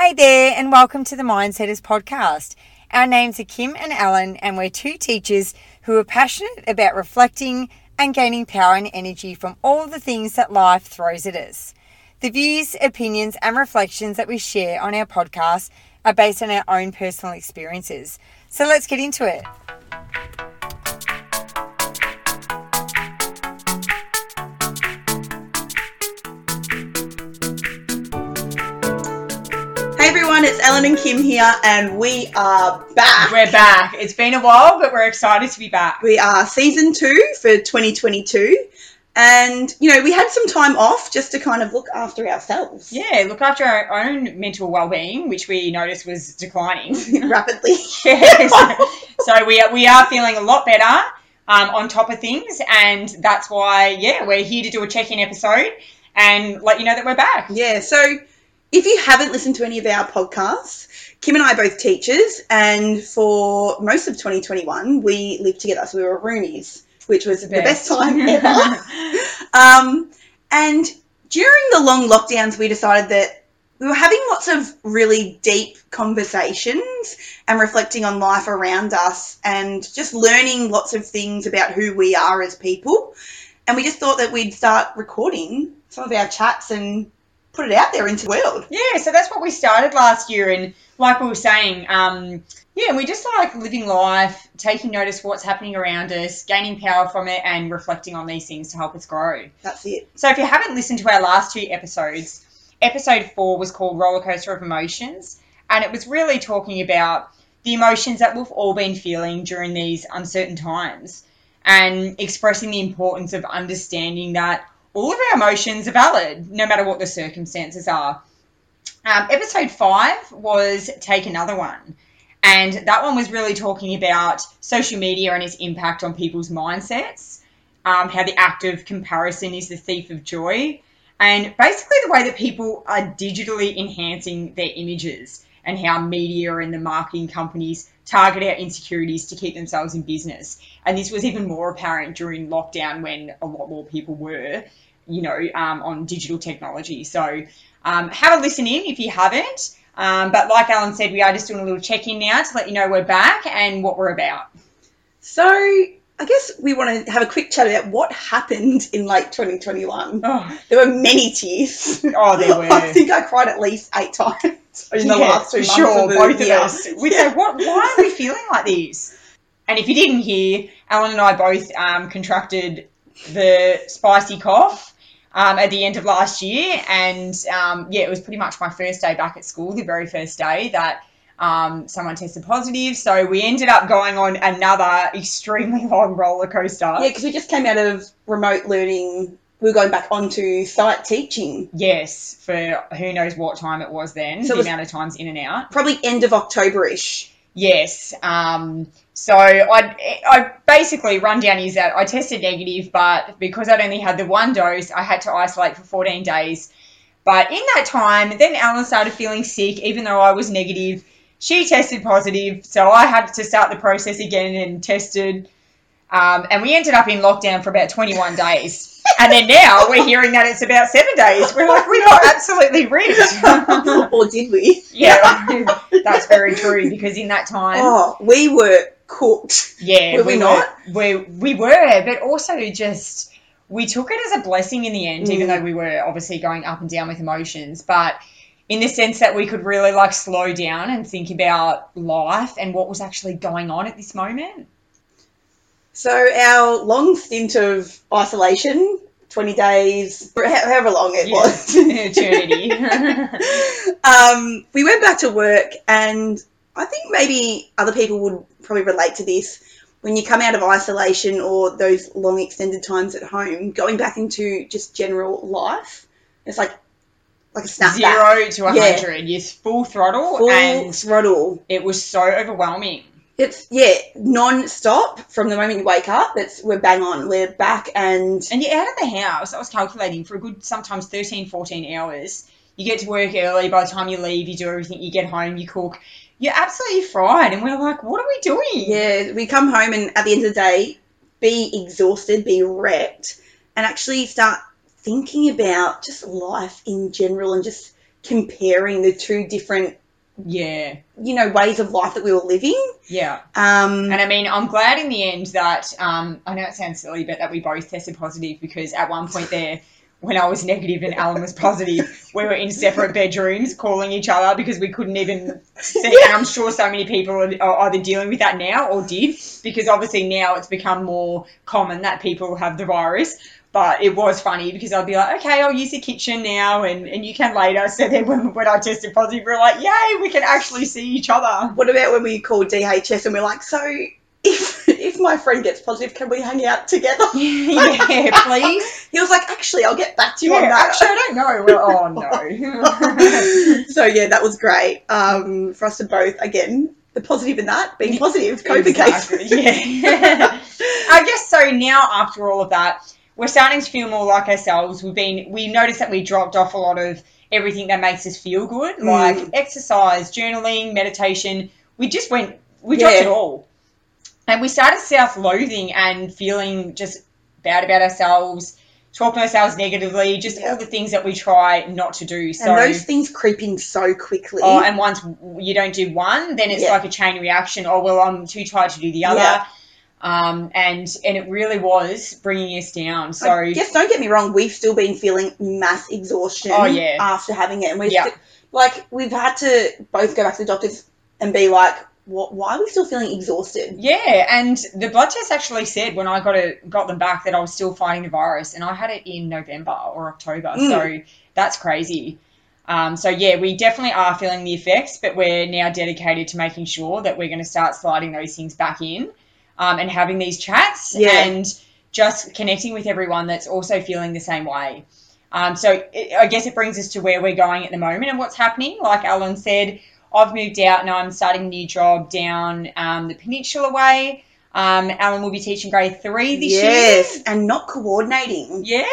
Hey there, and welcome to the Mindsetters podcast. Our names are Kim and Alan, and we're two teachers who are passionate about reflecting and gaining power and energy from all the things that life throws at us. The views, opinions, and reflections that we share on our podcast are based on our own personal experiences. So let's get into it. Everyone, it's Ellen and Kim here, and we are back. We're back. It's been a while, but we're excited to be back. We are season two for 2022, and you know, we had some time off just to kind of look after ourselves Yeah, look after our own mental well-being, which we noticed was declining. rapidly. yes. so we are, we are feeling a lot better um, on top of things, and that's why yeah we're here to do a check-in episode and let you know that we're back. Yeah, so if you haven't listened to any of our podcasts, Kim and I are both teachers, and for most of 2021, we lived together, so we were roomies, which was the best, time ever. Um, and during the long lockdowns, we decided that we were having lots of really deep conversations and reflecting on life around us and just learning lots of things about who we are as people. And we just thought that we'd start recording some of our chats and put it out there into the world. Yeah, so that's what we started last year, and like we were saying, um, yeah, we just like living life, taking notice of what's happening around us, gaining power from it, and reflecting on these things to help us grow. That's it. So if you haven't listened to our last two episodes, episode four was called Roller Coaster of Emotions, and it was really talking about the emotions that we've all been feeling during these uncertain times and expressing the importance of understanding that all of our emotions are valid, no matter what the circumstances are. Um, episode five was Take Another One. And that one was really talking about social media and its impact on people's mindsets, um, how the act of comparison is the thief of joy, and basically the way that people are digitally enhancing their images and how media and the marketing companies target our insecurities to keep themselves in business. And this was even more apparent during lockdown when a lot more people were, you know, um, on digital technology. So um, have a listen in if you haven't. Um, but like Alan said, we are just doing a little check in now to let you know we're back and what we're about. So I guess we want to have a quick chat about what happened in late 2021. Oh, There were many tears. oh there were. I think I cried at least eight times in the Yeah, last two months. sure, of the both year. of us. We'd say, what, why are we feeling like this? And if you didn't hear, Alan and I both um, contracted the spicy cough um, at the end of last year. And um, yeah, it was pretty much my first day back at school, the very first day that um, someone tested positive. So we ended up going on another extremely long roller coaster. Yeah, because we just came out of remote learning. We were going back onto site teaching. Yes, for who knows what time it was then, So the was- amount of times in and out. Probably end of October-ish. Yes. Um, so I, I basically rundown is that I tested negative, but because I'd only had the one dose, I had to isolate for 14 days. But in that time, then Alan started feeling sick, even though I was negative. She tested positive, so I had to start the process again and tested. Um, and we ended up in lockdown for about 21 days. And then now we're hearing that it's about seven days. We're like, we got absolutely ripped. or did we? yeah, that's very true because in that time, Oh, we were cooked. yeah, Were we not? We we were, but also just we took it as a blessing in the end, even Mm. though we were obviously going up and down with emotions. But in the sense that we could really like slow down and think about life and what was actually going on at this moment. So our long stint of isolation, 20 days, however long it Yeah. was. Eternity. um, we went back to work, and I think maybe other people would probably relate to this. When you come out of isolation or those long extended times at home, going back into just general life, it's like like a snapback. Zero to a Yeah. hundred, yes, full throttle, Full and throttle. it was so overwhelming. It's yeah, non-stop from the moment you wake up. It's we're bang on. We're back and And you're out of the house. I was calculating for a good sometimes 13, 14 hours. You get to work early. By the time you leave, you do everything. You get home, you cook. You're absolutely fried. And we're like, what are we doing? yeah, we come home and at the end of the day, be exhausted, be wrecked, and actually start thinking about just life in general and just comparing the two different, Yeah, you know, ways of life that we were living. yeah. Um, And I mean, I'm glad in the end that um, I know it sounds silly, but that we both tested positive because at one point there, when I was negative and Alan was positive, we were in separate bedrooms calling each other because we couldn't even see. And I'm sure so many people are, either dealing with that now or did because obviously now it's become more common that people have the virus. But it was funny because I'd be like, okay, I'll use the kitchen now and, and you can later. So then when, when I tested positive, we are like, yay, we can actually see each other. what about when we called DHS and we're like, so if if my friend gets positive, can we hang out together? yeah, please. He was like, actually, I'll get back to you Yeah, on that. actually, I don't know. Well, oh no. so yeah, that was great um, for us to both again the positive in that being positive COVID case. Yeah. I guess so. Now, after all of that, we're starting to feel more like ourselves. We've been. We noticed that we dropped off a lot of everything that makes us feel good, Mm. like exercise, journaling, meditation. We just went. We dropped Yeah. it all, and we started self-loathing and feeling just bad about ourselves. Talking to ourselves negatively, just Yeah. all the things that we try not to do. So, and those things creep in so quickly. Oh, and once you don't do one, then it's Yeah. like a chain reaction. Oh well, I'm too tired to do the other. Yeah. Um, and and it really was bringing us down. So I guess don't get me wrong, we've still been feeling mass exhaustion Oh, yeah. after having it, and we're Yeah. like we've had to both go back to the doctors and be like, what? Why are we still feeling exhausted? yeah, and the blood test actually said when I got it got them back that I was still fighting the virus, and I had it in November or October. Mm. So that's crazy. Um, so yeah, we definitely are feeling the effects, but we're now dedicated to making sure that we're going to start sliding those things back in, um, and having these chats Yeah. and just connecting with everyone that's also feeling the same way. Um, so it, I guess it brings us to where we're going at the moment and what's happening. Like Alan said, I've moved out now. I'm starting a new job down um, the peninsula way. Um, Alan will be teaching grade three this year. yes, and not coordinating. Yeah.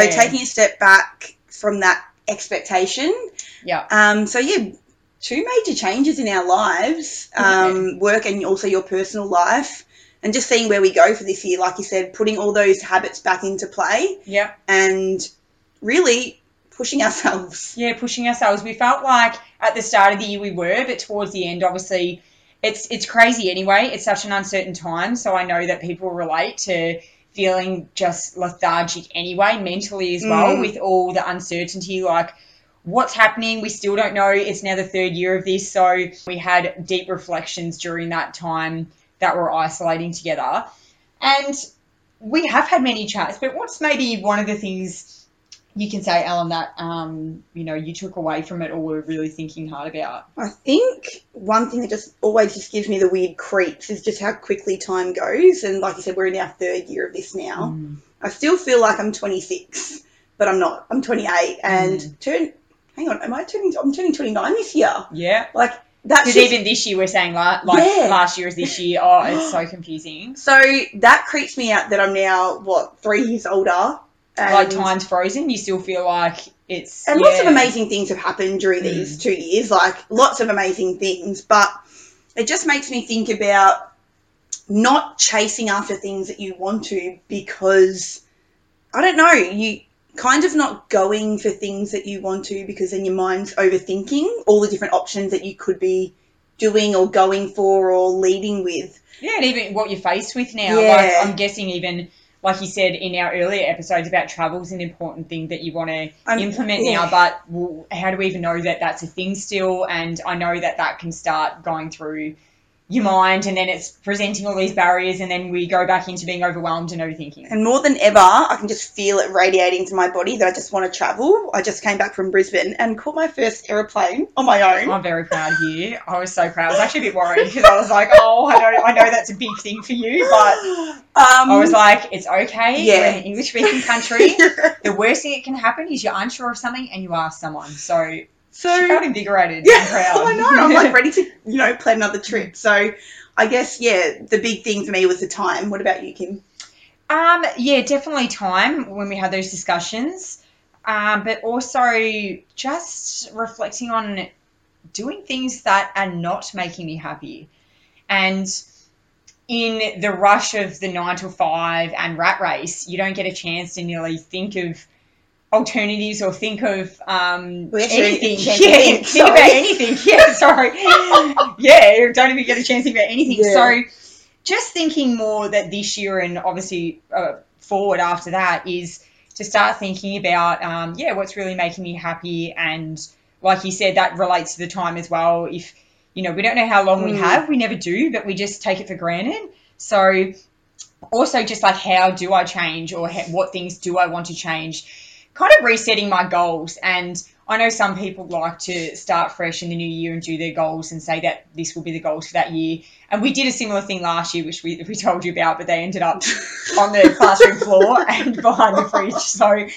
So taking a step back from that expectation. Yeah. Um, so yeah, two major changes in our lives, um, work and also your personal life, and just seeing where we go for this year. Like you said, putting all those habits back into play Yeah. and really pushing ourselves. Yeah, pushing ourselves. We felt like at the start of the year we were, but towards the end, obviously, it's it's crazy anyway. It's such an uncertain time, so I know that people relate to feeling just lethargic anyway, mentally as well, Mm. with all the uncertainty. Like, what's happening? We still don't know. It's now the third year of this, so we had deep reflections during that time that we're isolating together, and we have had many chats. But what's maybe one of the things you can say, Alan, that um, you know you took away from it or were really thinking hard about. I think one thing that just always just gives me the weird creeps is just how quickly time goes. And like you said, we're in our third year of this now. I still feel like I'm 26, but I'm not. I'm 28 and Mm. turn. Hang on, am I turning? I'm turning 29 this year. Yeah, Like that's because just, even this year we're saying like, like Yeah. last year is this year. Oh, it's so confusing. so that creeps me out that I'm now what three years older. And, like time's frozen. You still feel like it's and lots of amazing things have happened during Mm. these two years. Like lots of amazing things, but it just makes me think about not chasing after things that you want to because I don't know you kind of not going for things that you want to because then your mind's overthinking all the different options that you could be doing or going for or leading with. Yeah, and even what you're faced with now. Yeah. Like I'm guessing even like you said in our earlier episodes about travel is an important thing that you want to I'm- implement yeah. now. But well, how do we even know that that's a thing still? And I know that that can start going through your mind, and then it's presenting all these barriers, and then we go back into being overwhelmed and overthinking. And more than ever, I can just feel it radiating to my body that I just want to travel. I just came back from Brisbane and caught my first aeroplane on my own. I'm very proud of you. I was so proud. I was actually a bit worried because I was like, oh, I know, I know that's a big thing for you, but um, I was like, it's okay. Yeah. We're in an English speaking country. the worst thing that can happen is you're unsure of something and you ask someone. So so she felt invigorated yeah, and proud. I know. I'm like ready to, you know, plan another trip. So I guess yeah, the big thing for me was the time. What about you, Kim? um, yeah, definitely time when we had those discussions. Um, but also just reflecting on doing things that are not making me happy. And in the rush of the nine to five and rat race, you don't get a chance to nearly think of alternatives or think of um, anything. Yeah, think, about anything. Yeah, sorry. yeah, don't even get a chance to think about anything. Yeah. So just thinking more that this year and obviously uh, forward after that is to start thinking about, um, yeah, what's really making me happy. And like you said, that relates to the time as well. If, you know, we don't know how long we Mm. have, we never do, but we just take it for granted. So also just like how do I change or ha- what things do I want to change? Kind of resetting my goals. And I know some people like to start fresh in the new year and do their goals and say that this will be the goals for that year. And we did a similar thing last year, which we, we told you about, but they ended up on the classroom floor and behind the fridge. So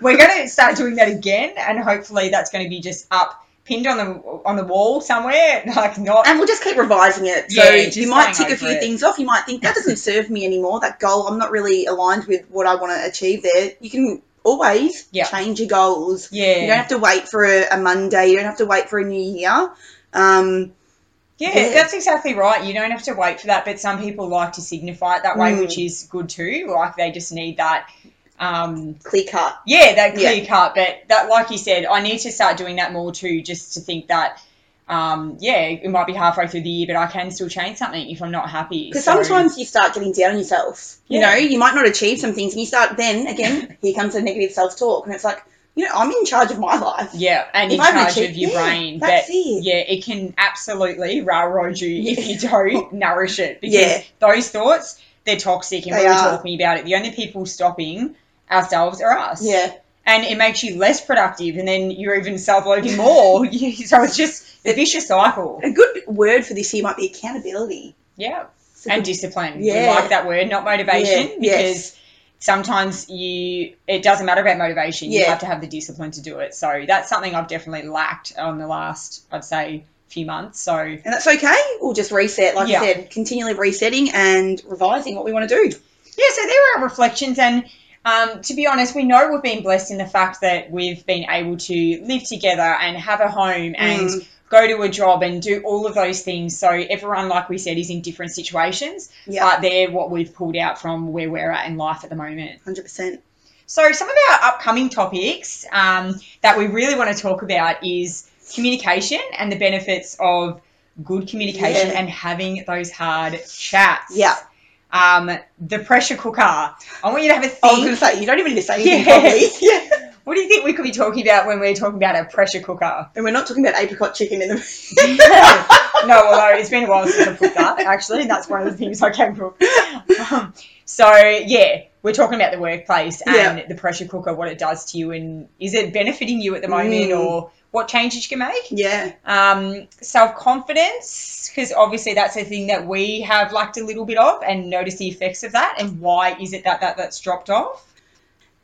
we're going to start doing that again. And hopefully that's going to be just up. Pinned on the on the wall somewhere, like not And we'll just keep revising it. So Yeah, you might tick a few it. things off. You might think that doesn't serve me anymore. That goal, I'm not really aligned with what I want to achieve there. You can always Yeah. change your goals. yeah You don't have to wait for a, a Monday. You don't have to wait for a new year. Um, Yeah, Yeah. that's exactly right. You don't have to wait for that, but some people like to signify it that way, Mm. which is good too. Like they just need that. Um, clear cut. yeah, that clear Yeah. cut. But that, like you said, I need to start doing that more too, just to think that. Um, yeah, it might be halfway through the year, but I can still change something if I'm not happy. Because So- sometimes you start getting down on yourself. You Yeah. know, you might not achieve some things, and you start then again. here comes the negative self talk, and it's like, you know, I'm in charge of my life. yeah, and If in I haven't charge of your yeah, brain. that's but it. yeah, it can absolutely railroad you if you don't nourish it. Because Yeah. those thoughts, they're toxic, and They we were are. talking about it. The only people stopping ourselves are us. Yeah, and it makes you less productive, and then you're even self-loathing more. So it's just a vicious cycle. a good word for this year might be accountability. Yeah, and good- discipline. Yeah. We like that word, not motivation, Yeah, because sometimes you it doesn't matter about motivation. Yeah. You have to have the discipline to do it. So that's something I've definitely lacked on the last, I'd say, few months. So And that's okay. We'll just reset, like Yeah. I said, continually resetting and revising what we want to do. Yeah, so there are reflections, and um, to be honest, we know we've been blessed in the fact that we've been able to live together and have a home and Mm. Go to a job and do all of those things. So everyone, like we said, is in different situations, Yeah, but they're what we've pulled out from where we're at in life at the moment. hundred percent. So some of our upcoming topics um, that we really want to talk about is communication and the benefits of good communication Yeah. and having those hard chats. Yeah. Um, the pressure cooker. I want you to have a I was going to say you don't even need to say anything Yeah. properly. Yeah. What do you think we could be talking about when we're talking about a pressure cooker? And we're not talking about apricot chicken in the. no, although it's been a while since I cooked that, actually. That's one of the things I can cook. Um, so, yeah, we're talking about the workplace and Yeah. the pressure cooker, what it does to you, and is it benefiting you at the moment, Mm. or what changes you can make? yeah. Um, Self confidence, because obviously that's a thing that we have lacked a little bit of, and notice the effects of that, and why is it that, that that's dropped off?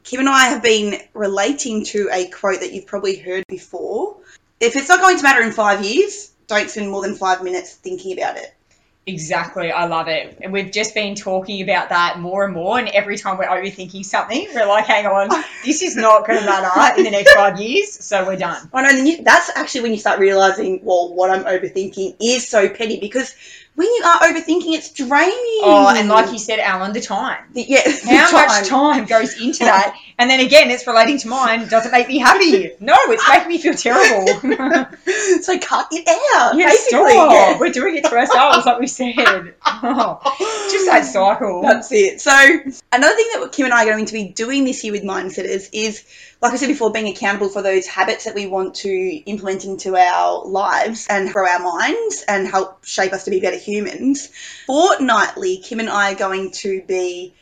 Kim and I have been relating to a quote that you've probably heard before. If it's not going to matter in five years, don't spend more than five minutes thinking about it. Exactly, I love it. And we've just been talking about that more and more. And every time we're overthinking something, we're like, hang on, this is not going to matter in the next five years, so we're done. I know, and then you, that's actually when you start realizing, well, what I'm overthinking is so petty because when you are overthinking, it's draining. Oh, and like you said, Alan, the time. The- yeah, How much time goes into that? And then again, it's relating to mine. Does it make me happy? No, it's making me feel terrible. so cut it out. yeah, basically. stop. Yeah. We're doing it to ourselves, like we said. Oh, just that cycle. That's it. So another thing that Kim and I are going to be doing this year with Mindsetters is, like I said before, being accountable for those habits that we want to implement into our lives and grow our minds and help shape us to be better humans. Fortnightly, Kim and I are going to be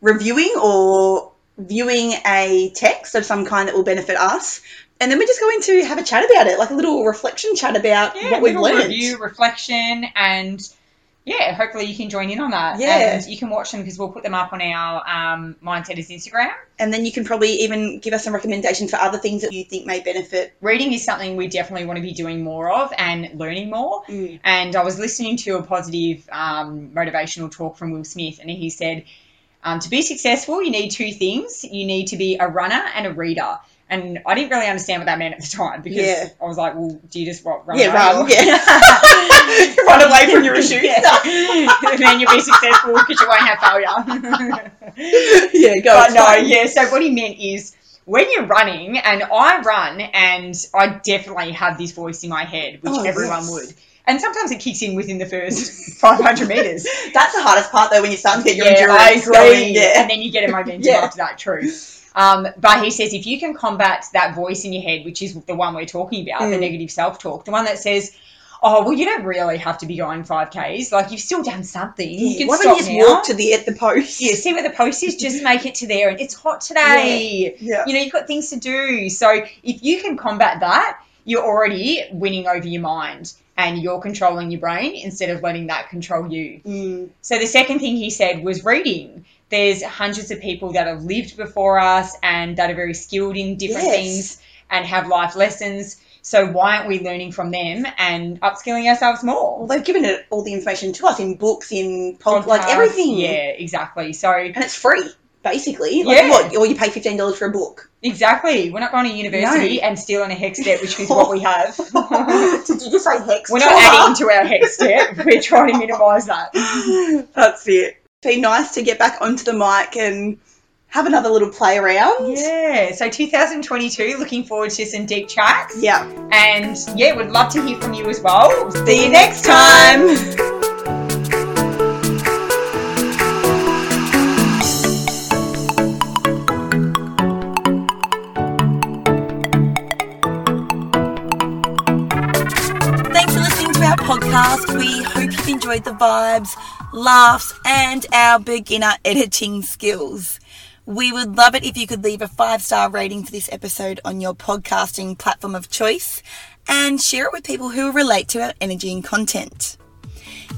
reviewing or viewing a text of some kind that will benefit us. And then we're just going to have a chat about it, like a little reflection chat about yeah, what we've learned. review, reflection, and yeah, hopefully you can join in on that. Yeah. and you can watch them because we'll put them up on our um, Mindsetters Instagram. And then you can probably even give us some recommendations for other things that you think may benefit. Reading is something we definitely want to be doing more of and learning more. Mm. And I was listening to a positive um, motivational talk from Will Smith, and he said, um, to be successful, you need two things. You need to be a runner and a reader. And I didn't really understand what that meant at the time because Yeah. I was like, well, do you just what run? Yeah, away run, yeah. Run away from your issues. Yeah. and then you'll be successful because you won't have failure. yeah, go. but no, fine. yeah. So what he meant is when you're running, and I run, and I definitely have this voice in my head, which Oh, everyone yes. would. And sometimes it kicks in within the first 500 meters. That's the hardest part though when you start to get your yeah, I endurance agree. going. Yeah. And then you get a momentum Yeah. after that, true. Um, but he says if you can combat that voice in your head, which is the one we're talking about, the Mm. negative self talk, the one that says, oh, well, you don't really have to be going 5Ks. Like, you've still done something. You can Why don't stop you just now. walk to the at the post? yeah, see where the post is, just make it to there. And it's hot today. Yeah. You know, you've got things to do. So if you can combat that, you're already winning over your mind and you're controlling your brain instead of letting that control you. Mm. So the second thing he said was reading. There's hundreds of people that have lived before us and that are very skilled in different Yes. things and have life lessons. So why aren't we learning from them and upskilling ourselves more? Well, they've given it all the information to us in books, in pod, like everything. Yeah, exactly. So And it's free, basically. Like Yeah. what? Or you pay fifteen dollars for a book. exactly. We're not going to university and stealing a HECS debt, which is what we have. Did you just say HECS? We're not adding to our HECS debt. We're trying to minimise that. That's it. Be nice to get back onto the mic and have another little play around. Yeah. So 2022, looking forward to some deep chats. Yeah. And yeah, would love to hear from you as well. See you next time. Thanks for listening to our podcast. We enjoyed the vibes, laughs, and our beginner editing skills. We would love it if you could leave a five star rating for this episode on your podcasting platform of choice and share it with people who relate to our energy and content.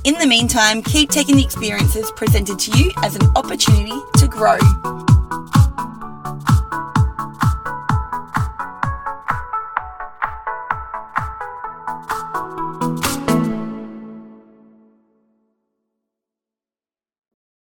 In the meantime, keep taking the experiences presented to you as an opportunity to grow.